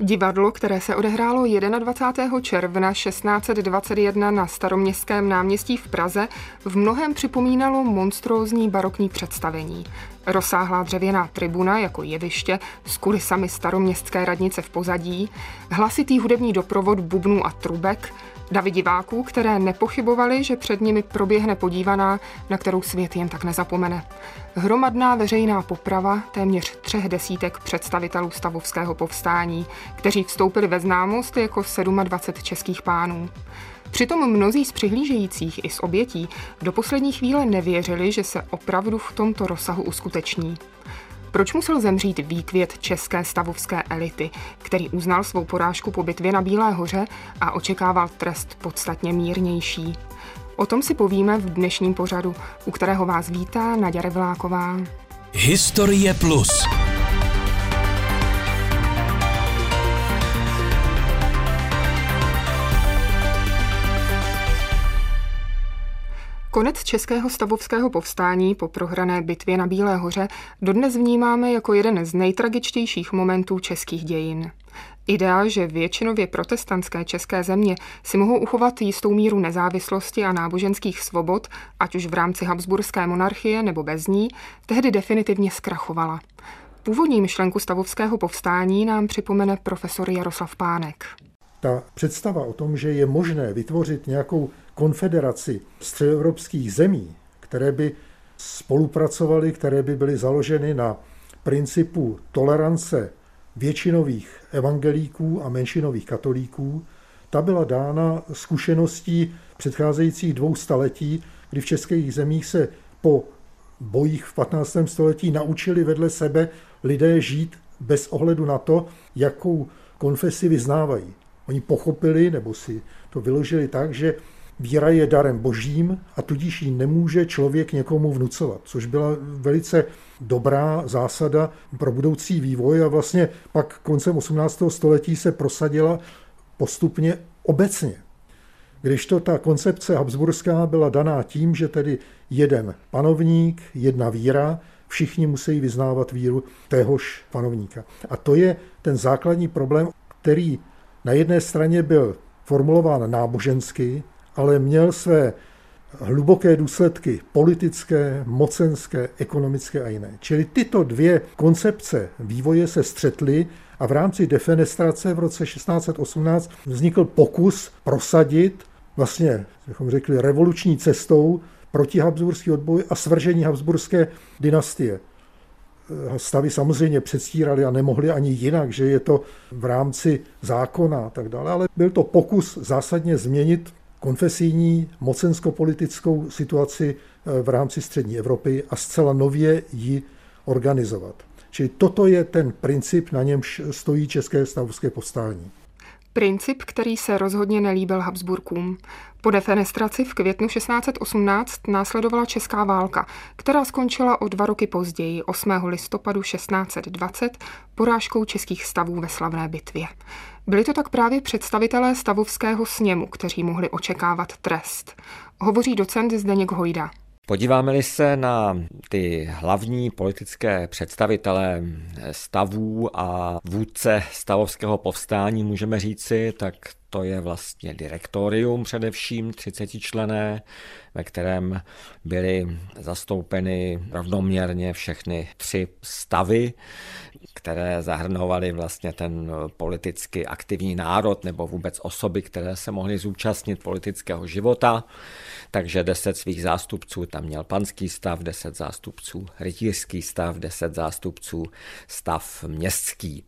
Divadlo, které se odehrálo 21. června 1621 na staroměstském náměstí v Praze, v mnohem připomínalo monstrózní barokní představení. Rozsáhlá dřevěná tribuna jako jeviště s kulisami staroměstské radnice v pozadí, hlasitý hudební doprovod bubnů a trubek, davy diváků, které nepochybovali, že před nimi proběhne podívaná, na kterou svět jen tak nezapomene. Hromadná veřejná poprava téměř třech desítek představitelů stavovského povstání, kteří vstoupili ve známost jako 27 českých pánů. Přitom mnozí z přihlížejících i z obětí do poslední chvíle nevěřili, že se opravdu v tomto rozsahu uskuteční. Proč musel zemřít výkvět české stavovské elity, který uznal svou porážku po bitvě na Bílé hoře a očekával trest podstatně mírnější? O tom si povíme v dnešním pořadu, u kterého vás vítá Naděra Vláková. Historie Plus. Konec českého stavovského povstání po prohrané bitvě na Bílé hoře dodnes vnímáme jako jeden z nejtragičtějších momentů českých dějin. Idea, že většinově protestantské české země si mohou uchovat jistou míru nezávislosti a náboženských svobod, ať už v rámci Habsburské monarchie nebo bez ní, tehdy definitivně zkrachovala. Původní myšlenku stavovského povstání nám připomene profesor Jaroslav Pánek. Ta představa o tom, že je možné vytvořit nějakou konfederaci středoevropských zemí, které by spolupracovaly, které by byly založeny na principu tolerance většinových evangelíků a menšinových katolíků, ta byla dána zkušeností předcházejících dvou staletí, kdy v českých zemích se po bojích v 15. století naučili vedle sebe lidé žít bez ohledu na to, jakou konfesi vyznávají. Oni pochopili nebo si to vyložili tak, že víra je darem božím a tudíž ji nemůže člověk někomu vnucovat, což byla velice dobrá zásada pro budoucí vývoj a vlastně pak koncem 18. století se prosadila postupně obecně. Když to ta koncepce habsburská byla daná tím, že tedy jeden panovník, jedna víra, všichni musí vyznávat víru téhož panovníka. A to je ten základní problém, který na jedné straně byl formulován nábožensky, ale měl své hluboké důsledky politické, mocenské, ekonomické a jiné. Čili tyto dvě koncepce vývoje se střetly a v rámci defenestrace v roce 1618 vznikl pokus prosadit vlastně, bychom řekli, revoluční cestou proti Habsburský odboj a svržení Habsburské dynastie. Stavy samozřejmě předstírali a nemohli ani jinak, že je to v rámci zákona a tak dále, ale byl to pokus zásadně změnit konfesijní mocensko-politickou situaci eh, v rámci střední Evropy a zcela nově ji organizovat. Čili toto je ten princip, na němž stojí České stavovské povstání. Princip, který se rozhodně nelíbil Habsburkům. Po defenestraci v květnu 1618 následovala Česká válka, která skončila o dva roky později, 8. listopadu 1620, porážkou českých stavů ve slavné bitvě. Byli to tak právě představitelé stavovského sněmu, kteří mohli očekávat trest. Hovoří docent Zdeněk Hojda. Podíváme-li se na ty hlavní politické představitele stavů a vůdce stavovského povstání, můžeme říci, tak to je vlastně direktorium především 30 člené, ve kterém byly zastoupeny rovnoměrně všechny tři stavy, které zahrnovaly vlastně ten politicky aktivní národ nebo vůbec osoby, které se mohly zúčastnit politického života. Takže deset svých zástupců tam měl panský stav, deset zástupců rytířský stav, deset zástupců stav městský.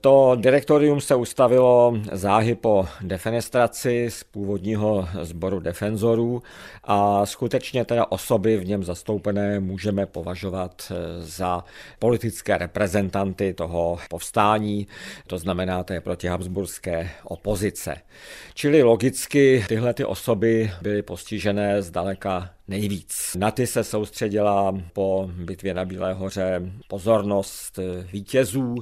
To direktorium se ustavilo záhy po defenestraci z původního sboru defenzorů a skutečně teda osoby v něm zastoupené můžeme považovat eh, za politické reprezentanty toho povstání, to znamená té protihabsburské opozice. Čili logicky tyhle ty osoby byly postižené zdaleka nejvíc. Na ty se soustředila po bitvě na Bílé hoře pozornost vítězů.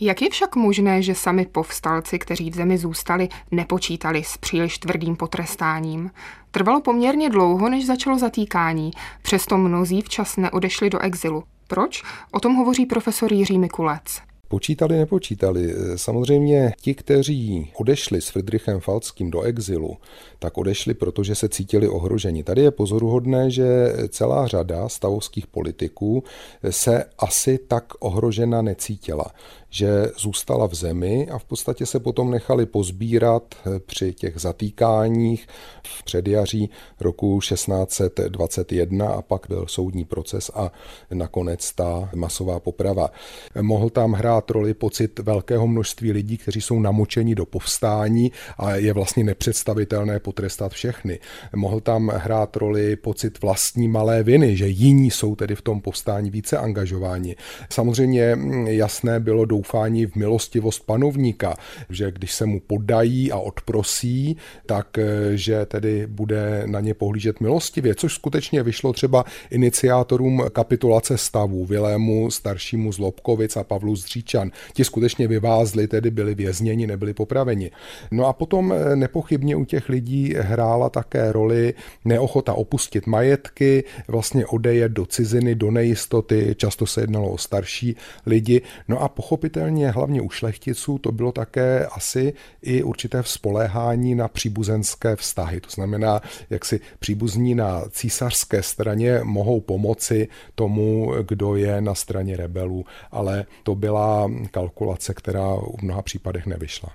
Jak je však možné, že sami povstalci, kteří v zemi zůstali, nepočítali s příliš tvrdým potrestáním? Trvalo poměrně dlouho, než začalo zatýkání, přesto mnozí včas neodešli do exilu. Proč? O tom hovoří profesor Jiří Mikulec. Počítali, nepočítali. Samozřejmě ti, kteří odešli s Friedrichem Falckým do exilu, tak odešli, protože se cítili ohroženi. Tady je pozoruhodné, že celá řada stavovských politiků se asi tak ohrožena necítila že zůstala v zemi a v podstatě se potom nechali pozbírat při těch zatýkáních v předjaří roku 1621 a pak byl soudní proces a nakonec ta masová poprava. Mohl tam hrát roli pocit velkého množství lidí, kteří jsou namočeni do povstání a je vlastně nepředstavitelné potrestat všechny. Mohl tam hrát roli pocit vlastní malé viny, že jiní jsou tedy v tom povstání více angažováni. Samozřejmě jasné bylo do doufání v milostivost panovníka, že když se mu podají a odprosí, tak eh, že tedy bude na ně pohlížet milostivě, což skutečně vyšlo třeba iniciátorům kapitulace stavu, Vilému staršímu z Lobkovic a Pavlu Zříčan. Ti skutečně vyvázli, tedy byli vězněni, nebyli popraveni. No a potom eh, nepochybně u těch lidí hrála také roli neochota opustit majetky, vlastně odejet do ciziny, do nejistoty, často se jednalo o starší lidi. No a pochopit pochopitelně hlavně u šlechticů to bylo také asi i určité spoléhání na příbuzenské vztahy. To znamená, jak si příbuzní na císařské straně mohou pomoci tomu, kdo je na straně rebelů, ale to byla kalkulace, která v mnoha případech nevyšla.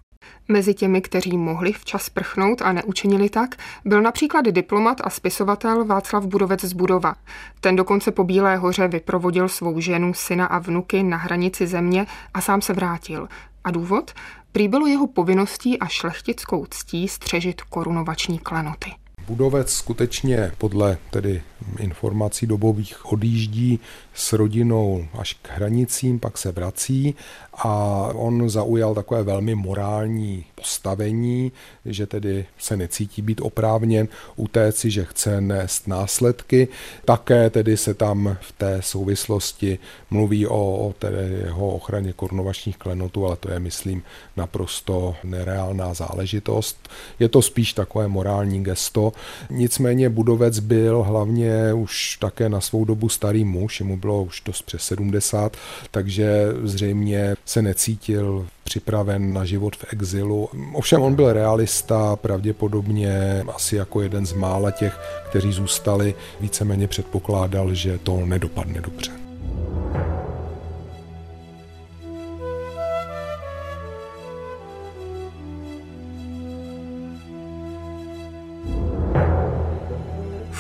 Mezi těmi, kteří mohli včas prchnout a neučinili tak, byl například diplomat a spisovatel Václav Budovec z Budova. Ten dokonce po Bílé hoře vyprovodil svou ženu, syna a vnuky na hranici země a sám se vrátil. A důvod? Prý bylo jeho povinností a šlechtickou ctí střežit korunovační klenoty. Budovec skutečně podle tedy informací dobových odjíždí s rodinou až k hranicím, pak se vrací a on zaujal takové velmi morální postavení, že tedy se necítí být oprávněn utéci, že chce nést následky. Také tedy se tam v té souvislosti mluví o, o tedy jeho ochraně korunovačních klenotů, ale to je, myslím, naprosto nereálná záležitost. Je to spíš takové morální gesto. Nicméně Budovec byl hlavně už také na svou dobu starý muž, mu bylo už dost přes 70, takže zřejmě se necítil připraven na život v exilu. Ovšem on byl realista, pravděpodobně asi jako jeden z mála těch, kteří zůstali, víceméně předpokládal, že to nedopadne dobře.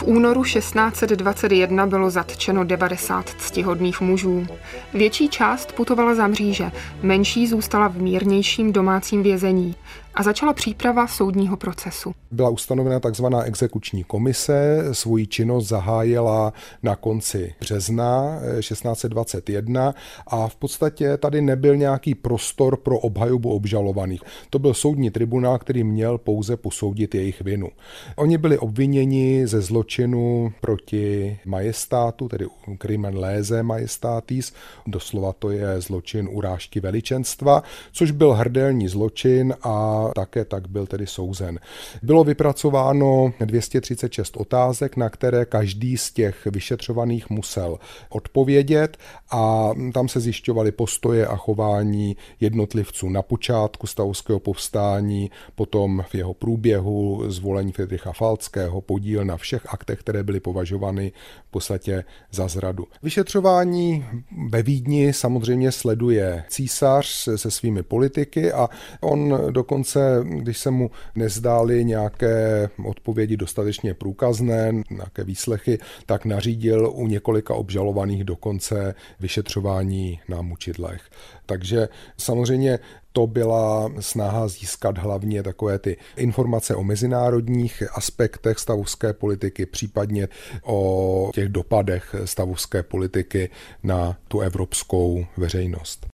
Únoru 1621 bylo zatčeno 90 ctihodných mužů. Větší část putovala za mříže, menší zůstala v mírnějším domácím vězení a začala příprava soudního procesu. Byla ustanovena takzvaná exekuční komise, svoji činnost zahájila na konci března 1621 eh, a v podstatě tady nebyl nějaký prostor pro obhajobu obžalovaných. To byl soudní tribunál, který měl pouze posoudit jejich vinu. Oni byli obviněni ze zločinu proti majestátu, tedy crimen lese majestatis, doslova to je zločin urážky veličenstva, což byl hrdelní zločin a také tak byl tedy souzen. Bylo vypracováno 236 otázek, na které každý z těch vyšetřovaných musel odpovědět a tam se zjišťovaly postoje a chování jednotlivců na počátku stavovského povstání, potom v jeho průběhu zvolení Friedricha Falckého, podíl na všech aktech, které byly považovány v podstatě za zradu. Vyšetřování ve Vídni samozřejmě sleduje císař se svými politiky a on dokonce dokonce, když se mu nezdály nějaké odpovědi dostatečně průkazné, nějaké výslechy, tak nařídil u několika obžalovaných dokonce vyšetřování na mučidlech. Takže samozřejmě to byla snaha získat hlavně takové ty informace o mezinárodních aspektech stavovské politiky, případně o těch dopadech stavovské politiky na tu evropskou veřejnost.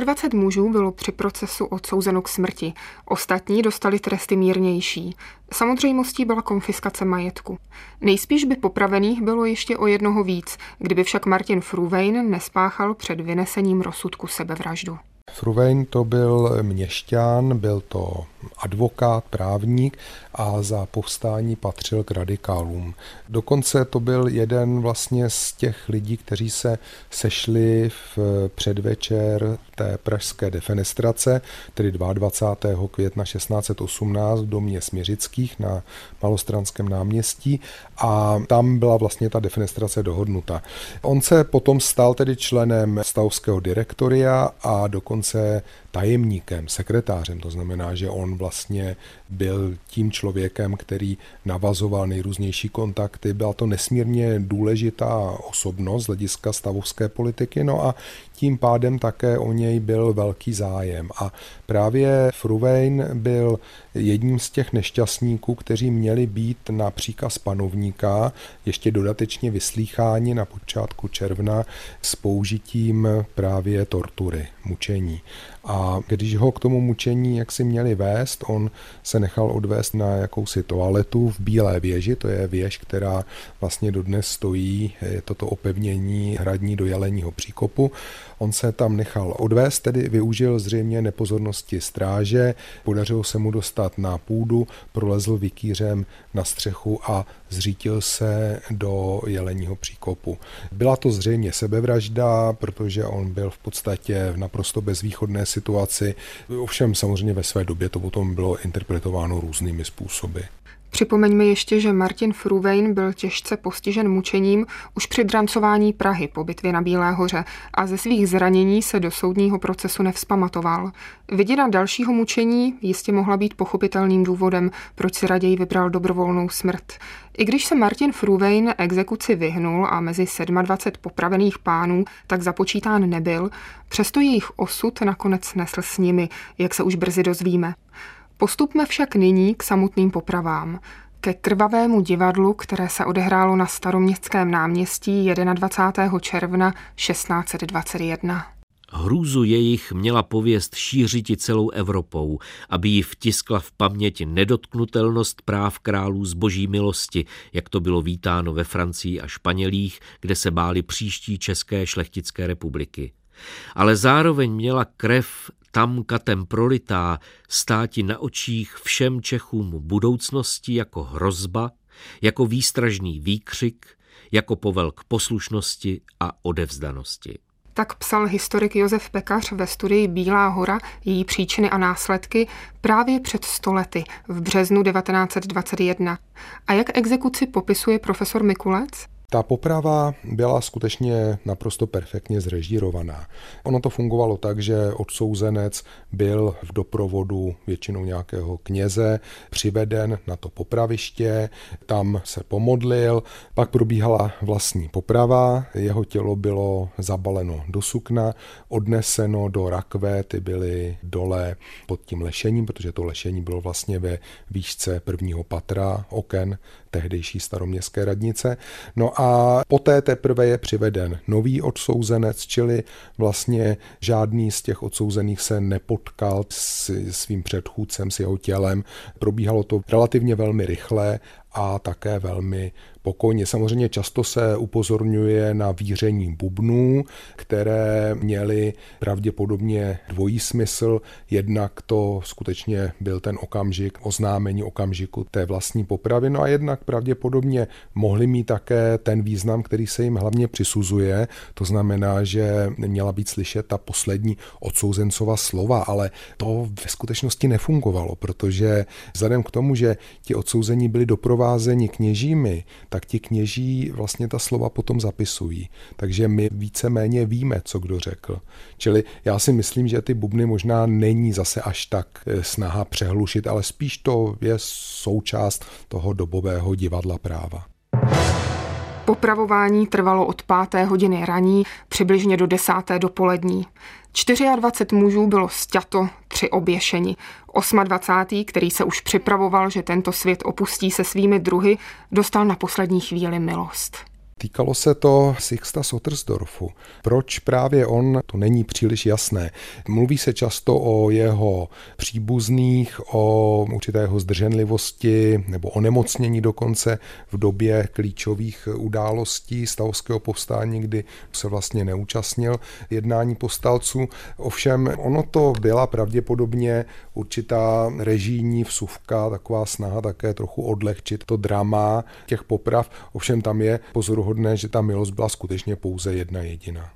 28 mužů bylo při procesu odsouzeno k smrti, ostatní dostali tresty mírnější. Samozřejmostí byla konfiskace majetku. Nejspíš by popravených bylo ještě o jednoho víc, kdyby však Martin Fruvein nespáchal před vynesením rozsudku sebevraždu. Fruvein to byl měšťan, byl to advokát, právník a za povstání patřil k radikálům. Dokonce to byl jeden vlastně z těch lidí, kteří se sešli v předvečer té pražské defenestrace, tedy 22. května 1618 v domě Směřických na Malostranském náměstí a tam byla vlastně ta defenestrace dohodnuta. On se potom stal tedy členem stavského direktoria a dokonce tajemníkem, sekretářem. To znamená, že on vlastně byl tím člověkem, který navazoval nejrůznější kontakty. Byla to nesmírně důležitá osobnost z hlediska stavovské politiky, no a tím pádem také o něj byl velký zájem. A právě Fruvein byl jedním z těch nešťastníků, kteří měli být na příkaz panovníka ještě dodatečně vyslýcháni na počátku června s použitím právě tortury, mučení. A když ho k tomu mučení jak si měli vést, on se nechal odvést na jakousi toaletu v Bílé věži, to je věž, která vlastně dodnes stojí, je toto opevnění hradní do Jeleního příkopu. On se tam nechal odvést, tedy využil zřejmě nepozornosti stráže, podařilo se mu dostat na půdu, prolezl vikýřem na střechu a zřítil se do jeleního příkopu. Byla to zřejmě sebevražda, protože on byl v podstatě v naprosto bezvýchodné situaci, ovšem samozřejmě ve své době to potom bylo interpretováno různými způsoby. Připomeňme ještě, že Martin Fruvein byl těžce postižen mučením už při drancování Prahy po bitvě na Bílé hoře a ze svých zranění se do soudního procesu nevzpamatoval. Viděna dalšího mučení jistě mohla být pochopitelným důvodem, proč si raději vybral dobrovolnou smrt. I když se Martin Fruvein exekuci vyhnul a mezi 27 popravených pánů tak započítán nebyl, přesto jejich osud nakonec nesl s nimi, jak se už brzy dozvíme. Postupme však nyní k samotným popravám. Ke krvavému divadlu, které se odehrálo na staroměstském náměstí 21. června 1621. Hrůzu jejich měla pověst šířiti celou Evropou, aby ji vtiskla v paměť nedotknutelnost práv králů z boží milosti, jak to bylo vítáno ve Francii a Španělích, kde se báli příští České šlechtické republiky. Ale zároveň měla krev tam katem prolitá, státi na očích všem Čechům budoucnosti jako hrozba, jako výstražný výkřik, jako povel k poslušnosti a odevzdanosti. Tak psal historik Josef Pekař ve studii Bílá hora, její příčiny a následky právě před stolety v březnu 1921. A jak exekuci popisuje profesor Mikulec? Ta poprava byla skutečně naprosto perfektně zrežírovaná. Ono to fungovalo tak, že odsouzenec byl v doprovodu většinou nějakého kněze přiveden na to popraviště, tam se pomodlil, pak probíhala vlastní poprava, jeho tělo bylo zabaleno do sukna, odneseno do rakve, ty byly dole pod tím lešením, protože to lešení bylo vlastně ve výšce prvního patra oken tehdejší staroměstské radnice. No a poté teprve je přiveden nový odsouzenec, čili vlastně žádný z těch odsouzených se nepotkal s svým předchůdcem, s jeho tělem. Probíhalo to relativně velmi rychle a také velmi pokojně. Samozřejmě často se upozorňuje na víření bubnů, které měly pravděpodobně dvojí smysl. Jednak to skutečně byl ten okamžik oznámení okamžiku té vlastní popravy, no a jednak pravděpodobně mohly mít také ten význam, který se jim hlavně přisuzuje. To znamená, že měla být slyšet ta poslední odsouzencova slova, ale to ve skutečnosti nefungovalo, protože vzhledem k tomu, že ti odsouzení byli doprovázeni kněžími, tak ti kněží vlastně ta slova potom zapisují. Takže my víceméně víme, co kdo řekl. Čili já si myslím, že ty bubny možná není zase až tak eh, snaha přehlušit, ale spíš to je součást toho dobového divadla práva. Popravování trvalo od páté hodiny raní přibližně do desáté dopolední. 24 mužů bylo sťato, tři oběšeni. 28. který se už připravoval, že tento svět opustí se svými druhy, dostal na poslední chvíli milost. Týkalo se to Sixta Sottersdorfu. Proč právě on, to není příliš jasné. Mluví se často o jeho příbuzných, o určitého zdrženlivosti nebo onemocnění dokonce v době klíčových událostí stavovského povstání, kdy se vlastně neúčastnil jednání povstalců. Ovšem ono to byla pravděpodobně určitá režijní vsuvka, taková snaha také trochu odlehčit to drama těch poprav. Ovšem tam je pozoruhodné, že ta milost byla skutečně pouze jedna jediná.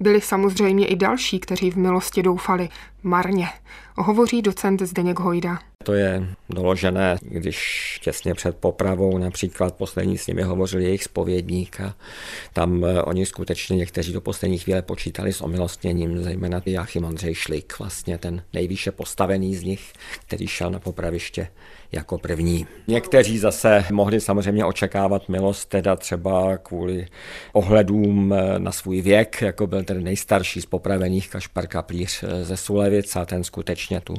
Byli samozřejmě i další, kteří v milosti doufali. Marně. Hovoří docent Zdeněk Hojda. To je doložené, když těsně před popravou například poslední s nimi hovořil jejich spovědník a tam eh, oni skutečně někteří do poslední chvíle počítali s omilostněním, zejména Jachim Andřej Šlik, vlastně ten nejvýše postavený z nich, který šel na popraviště jako první. Někteří zase mohli samozřejmě očekávat milost, teda třeba kvůli ohledům eh, na svůj věk, jako byl ten nejstarší z popravených Kašpar Kaplíř eh, ze Sulevic a ten skutečně tu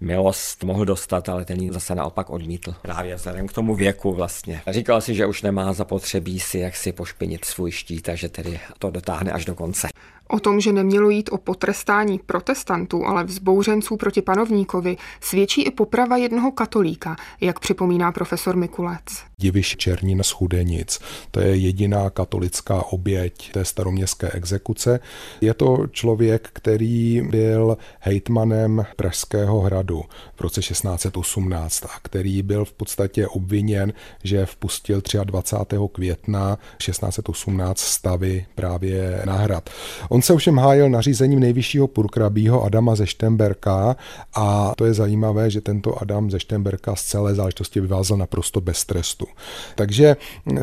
milost mohl dostat, ale ten ji zase naopak odmítl. Právě vzhledem k tomu věku vlastně. Říkal si, že už nemá zapotřebí si jak si pošpinit svůj štít, takže tedy to dotáhne až do konce. O tom, že nemělo jít o potrestání protestantů, ale vzbouřenců proti panovníkovi, svědčí i poprava jednoho katolíka, jak připomíná profesor Mikulec. Diviš Černín z Chudenic. To je jediná katolická oběť té staroměstské exekuce. Je to člověk, který byl hejtmanem Pražského hradu v roce 1618 a který byl v podstatě obviněn, že vpustil 23. května 1618 stavy právě na hrad. On se ovšem hájil nařízením nejvyššího purkrabího Adama ze Štemberka a to je zajímavé, že tento Adam ze Štemberka z celé záležitosti vyvázal naprosto bez trestu. Takže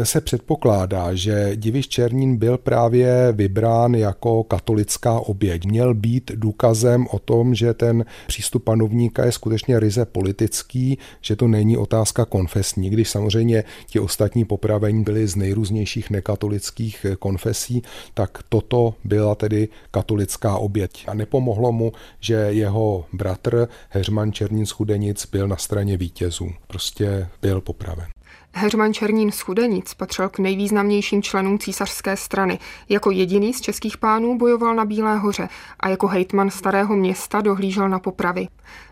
se předpokládá, že Diviš Černín byl právě vybrán jako katolická oběť. Měl být důkazem o tom, že ten přístup panovníka je skutečně ryze politický, že to není otázka konfesní, když samozřejmě ti ostatní popravení byli z nejrůznějších nekatolických konfesí, tak toto byla tedy katolická oběť. A nepomohlo mu, že jeho bratr Heřman Černín z Chudenic byl na straně vítězů. Prostě byl popraven. Heřman Černín z Chudenic patřil k nejvýznamnějším členům císařské strany. Jako jediný z českých pánů bojoval na Bílé hoře a jako hejtman starého města dohlížel na popravy.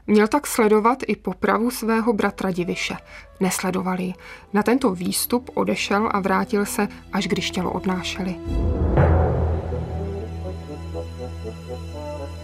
Měl tak sledovat i popravu svého bratra Diviše. Nesledovali. Na tento výstup odešel a vrátil se, až když tělo odnášeli.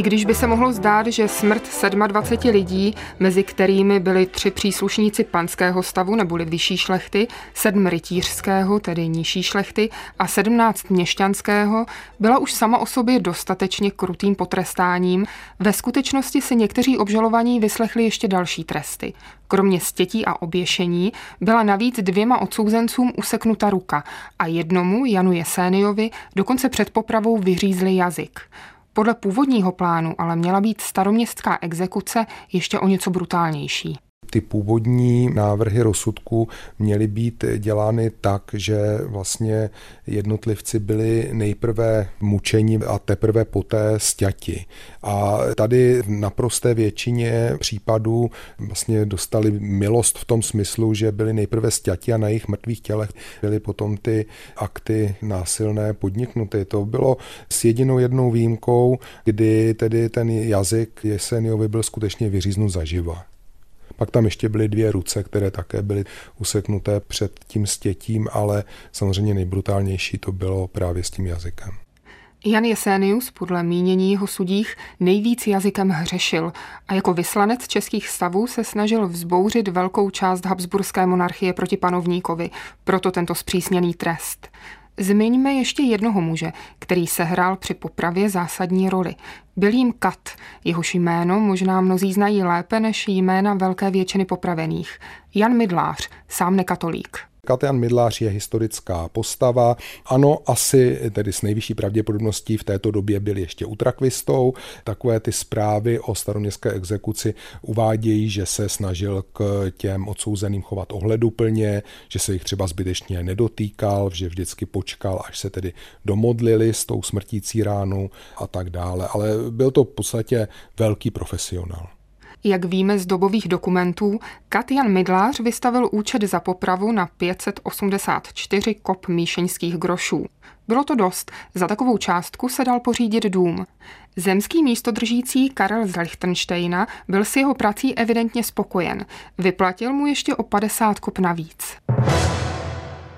I když by se mohlo zdát, že smrt 27 lidí, mezi kterými byli tři příslušníci panského stavu neboli vyšší šlechty, sedm rytířského, tedy nižší šlechty a 17 měšťanského, byla už sama o sobě dostatečně krutým potrestáním, ve skutečnosti si někteří obžalovaní vyslechli ještě další tresty. Kromě stětí a oběšení byla navíc dvěma odsouzencům useknuta ruka a jednomu, Janu Jeséniovi, dokonce před popravou vyřízli jazyk. Podle původního plánu ale měla být staroměstská exekuce ještě o něco brutálnější ty původní návrhy rozsudku měly být dělány tak, že vlastně jednotlivci byli nejprve mučeni a teprve poté stěti. A tady v naprosté většině případů vlastně dostali milost v tom smyslu, že byli nejprve stěti a na jejich mrtvých tělech byly potom ty akty násilné podniknuty. To bylo s jedinou jednou výjimkou, kdy tedy ten jazyk Jeseniovi byl skutečně vyříznut zaživa. Pak tam ještě byly dvě ruce, které také byly useknuté před tím stětím, ale samozřejmě nejbrutálnější to bylo právě s tím jazykem. Jan Jesenius podle mínění jeho sudích nejvíc jazykem hřešil a jako vyslanec českých stavů se snažil vzbouřit velkou část habsburské monarchie proti panovníkovi, proto tento zpřísněný trest. Zmiňme ještě jednoho muže, který sehrál při popravě zásadní roli. Byl jim Kat, jehož jméno možná mnozí znají lépe než jména velké většiny popravených. Jan Midlář, sám nekatolík. Katian Midlář je historická postava. Ano, asi tedy s nejvyšší pravděpodobností v této době byl ještě utrakvistou. Takové ty zprávy o staroměstské exekuci uvádějí, že se snažil k těm odsouzeným chovat ohleduplně, že se jich třeba zbytečně nedotýkal, že vždycky počkal, až se tedy domodlili s tou smrtící ránu a tak dále. Ale byl to v podstatě velký profesionál. Jak víme z dobových dokumentů, Katian Mydlář vystavil účet za popravu na 584 kop míšeňských grošů. Bylo to dost, za takovou částku se dal pořídit dům. Zemský místodržící Karel z Lichtensteina byl s jeho prací evidentně spokojen. Vyplatil mu ještě o 50 kop navíc.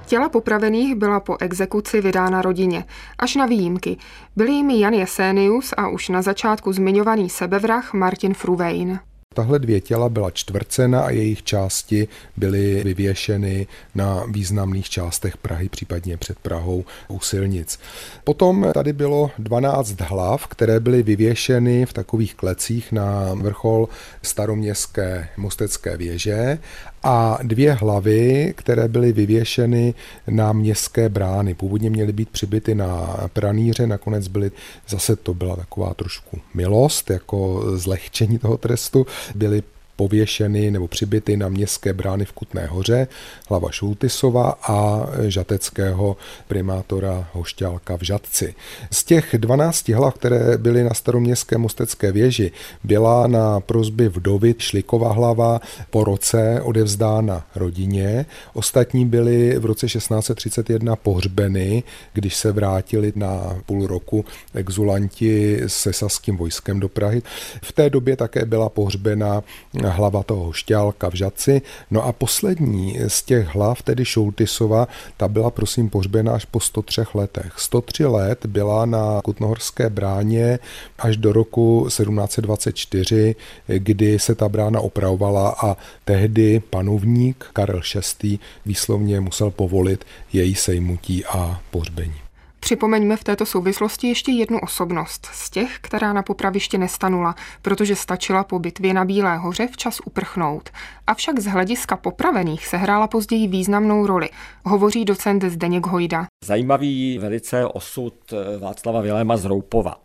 Těla popravených byla po exekuci vydána rodině, až na výjimky. Byli jimi Jan Jesenius a už na začátku zmiňovaný sebevrah Martin Fruvein. Tahle dvě těla byla čtvrcena a jejich části byly vyvěšeny na významných částech Prahy, případně před Prahou u silnic. Potom tady bylo 12 hlav, které byly vyvěšeny v takových klecích na vrchol staroměstské mostecké věže a dvě hlavy, které byly vyvěšeny na městské brány. Původně měly být přibyty na praníře, nakonec byly, zase to byla taková trošku milost, jako zlehčení toho trestu, byly pověšeny nebo přibyty na městské brány v Kutné hoře, hlava Šultisova a žateckého primátora Hošťálka v Žatci. Z těch 12 hlav, které byly na staroměstské mostecké věži, byla na prozby vdovy Šliková hlava po roce odevzdána rodině. Ostatní byly v roce 1631 pohřbeny, když se vrátili na půl roku exulanti se saským vojskem do Prahy. V té době také byla pohřbena hlava toho šťálka v Žaci. No a poslední z těch hlav, tedy Šultisova, ta byla prosím pohřbena až po 103 letech. 103 let byla na Kutnohorské bráně až do roku 1724, kdy se ta brána opravovala a tehdy panovník Karel VI. výslovně musel povolit její sejmutí a pohřbení. Připomeňme v této souvislosti ještě jednu osobnost z těch, která na popraviště nestanula, protože stačila po bitvě na Bílé hoře včas uprchnout. Avšak z hlediska popravených se hrála později významnou roli, hovoří docent Zdeněk Hojda. Zajímavý velice osud eh, Václava Viléma z Roupova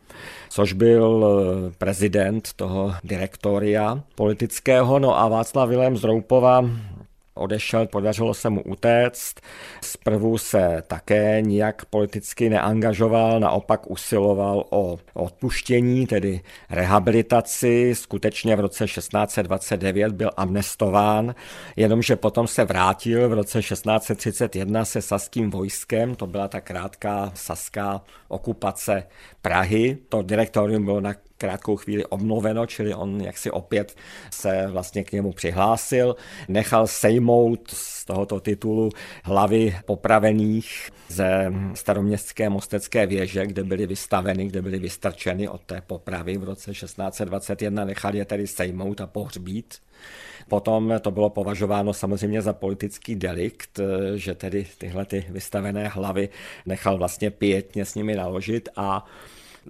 což byl eh, prezident toho direktoria politického. No a Václav Vilém z Roupova odešel, podařilo se mu utéct. Zprvu se také nijak politicky neangažoval, naopak usiloval o odpuštění, tedy rehabilitaci. Skutečně v roce 1629 byl amnestován, jenomže potom se vrátil v roce 1631 se saským vojskem, to byla ta krátká saská okupace Prahy. To direktorium bylo na krátkou chvíli obnoveno, čili on jaksi opět se vlastně k němu přihlásil, nechal sejmout z tohoto titulu hlavy popravených ze staroměstské mostecké věže, kde byly vystaveny, kde byly vystrčeny od té popravy v roce 1621, nechal je tedy sejmout a pohřbít. Potom to bylo považováno samozřejmě za politický delikt, že tedy tyhle ty vystavené hlavy nechal vlastně pětně s nimi naložit a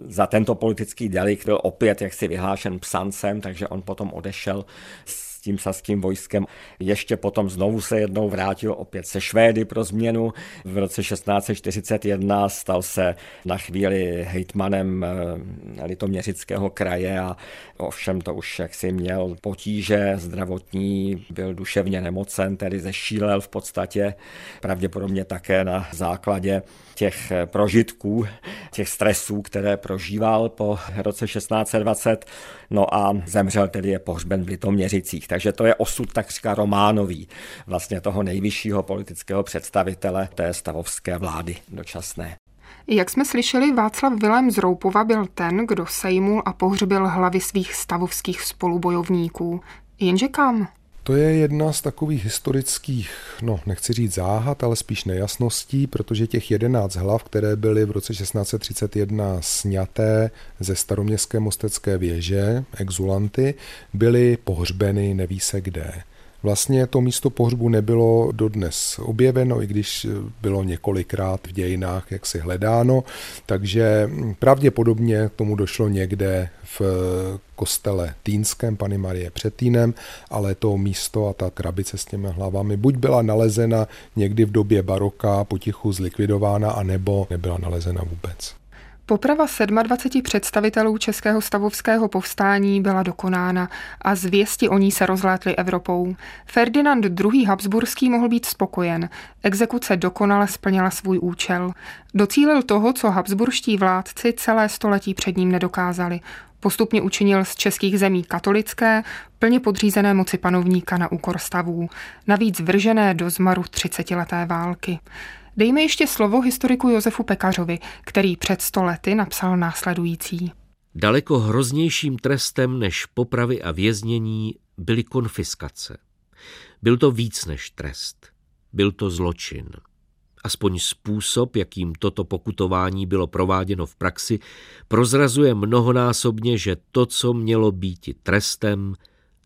za tento politický delikt byl opět jaksi vyhlášen psancem, takže on potom odešel s tím saským vojskem. Ještě potom znovu se jednou vrátil opět se Švédy pro změnu. V roce 1641 stal se na chvíli hejtmanem eh, litoměřického kraje a ovšem to už jaksi měl potíže zdravotní, byl duševně nemocen, tedy zešílel v podstatě, pravděpodobně také na základě těch prožitků, těch stresů, které prožíval po roce 1620, no a zemřel tedy je pohřben v Litoměřicích. Takže to je osud takřka románový vlastně toho nejvyššího politického představitele té stavovské vlády dočasné. Jak jsme slyšeli, Václav Vilém z Roupova byl ten, kdo sejmul a pohřbil hlavy svých stavovských spolubojovníků. Jenže kam? To je jedna z takových historických, no nechci říct záhad, ale spíš nejasností, protože těch jedenáct hlav, které byly v roce 1631 sněté ze staroměstské mostecké věže, exulanty, byly pohřbeny neví se kde. Vlastně to místo pohřbu nebylo dodnes objeveno, i když bylo několikrát v dějinách jaksi hledáno, takže pravděpodobně tomu došlo někde v kostele Týnském, Pany Marie před Týnem, ale to místo a ta krabice s těmi hlavami buď byla nalezena někdy v době baroka, potichu zlikvidována, anebo nebyla nalezena vůbec. Poprava 27 představitelů Českého stavovského povstání byla dokonána a zvěsti o ní se rozlétly Evropou. Ferdinand II. Habsburský mohl být spokojen. Exekuce dokonale splnila svůj účel. Docílil toho, co habsburští vládci celé století před ním nedokázali. Postupně učinil z českých zemí katolické, plně podřízené moci panovníka na úkor stavů, navíc vržené do zmaru třicetileté války. Dejme ještě slovo historiku Josefu Pekařovi, který před stolety napsal následující. Daleko hroznějším trestem než popravy a věznění byly konfiskace. Byl to víc než trest. Byl to zločin. Aspoň způsob, jakým toto pokutování bylo prováděno v praxi, prozrazuje mnohonásobně, že to, co mělo být trestem,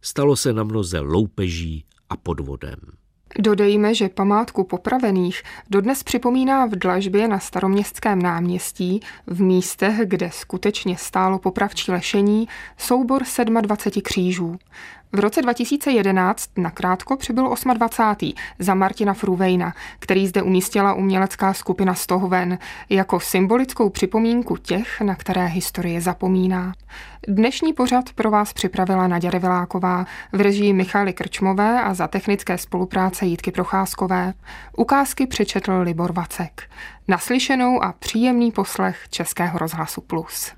stalo se na mnoze loupeží a podvodem. Dodejme, že památku popravených dodnes připomíná v dlažbě na staroměstském náměstí, v místech, kde skutečně stálo popravčí lešení, soubor 27 křížů. V roce 2011 nakrátko přibyl 28. za Martina Fruvejna, který zde umístila umělecká skupina Stohven jako symbolickou připomínku těch, na které historie zapomíná. Dnešní pořad pro vás připravila Naděra Reviláková v režii Michaly Krčmové a za technické spolupráce Jítky Procházkové. Ukázky přečetl Libor Vacek. Naslyšenou a příjemný poslech Českého rozhlasu Plus.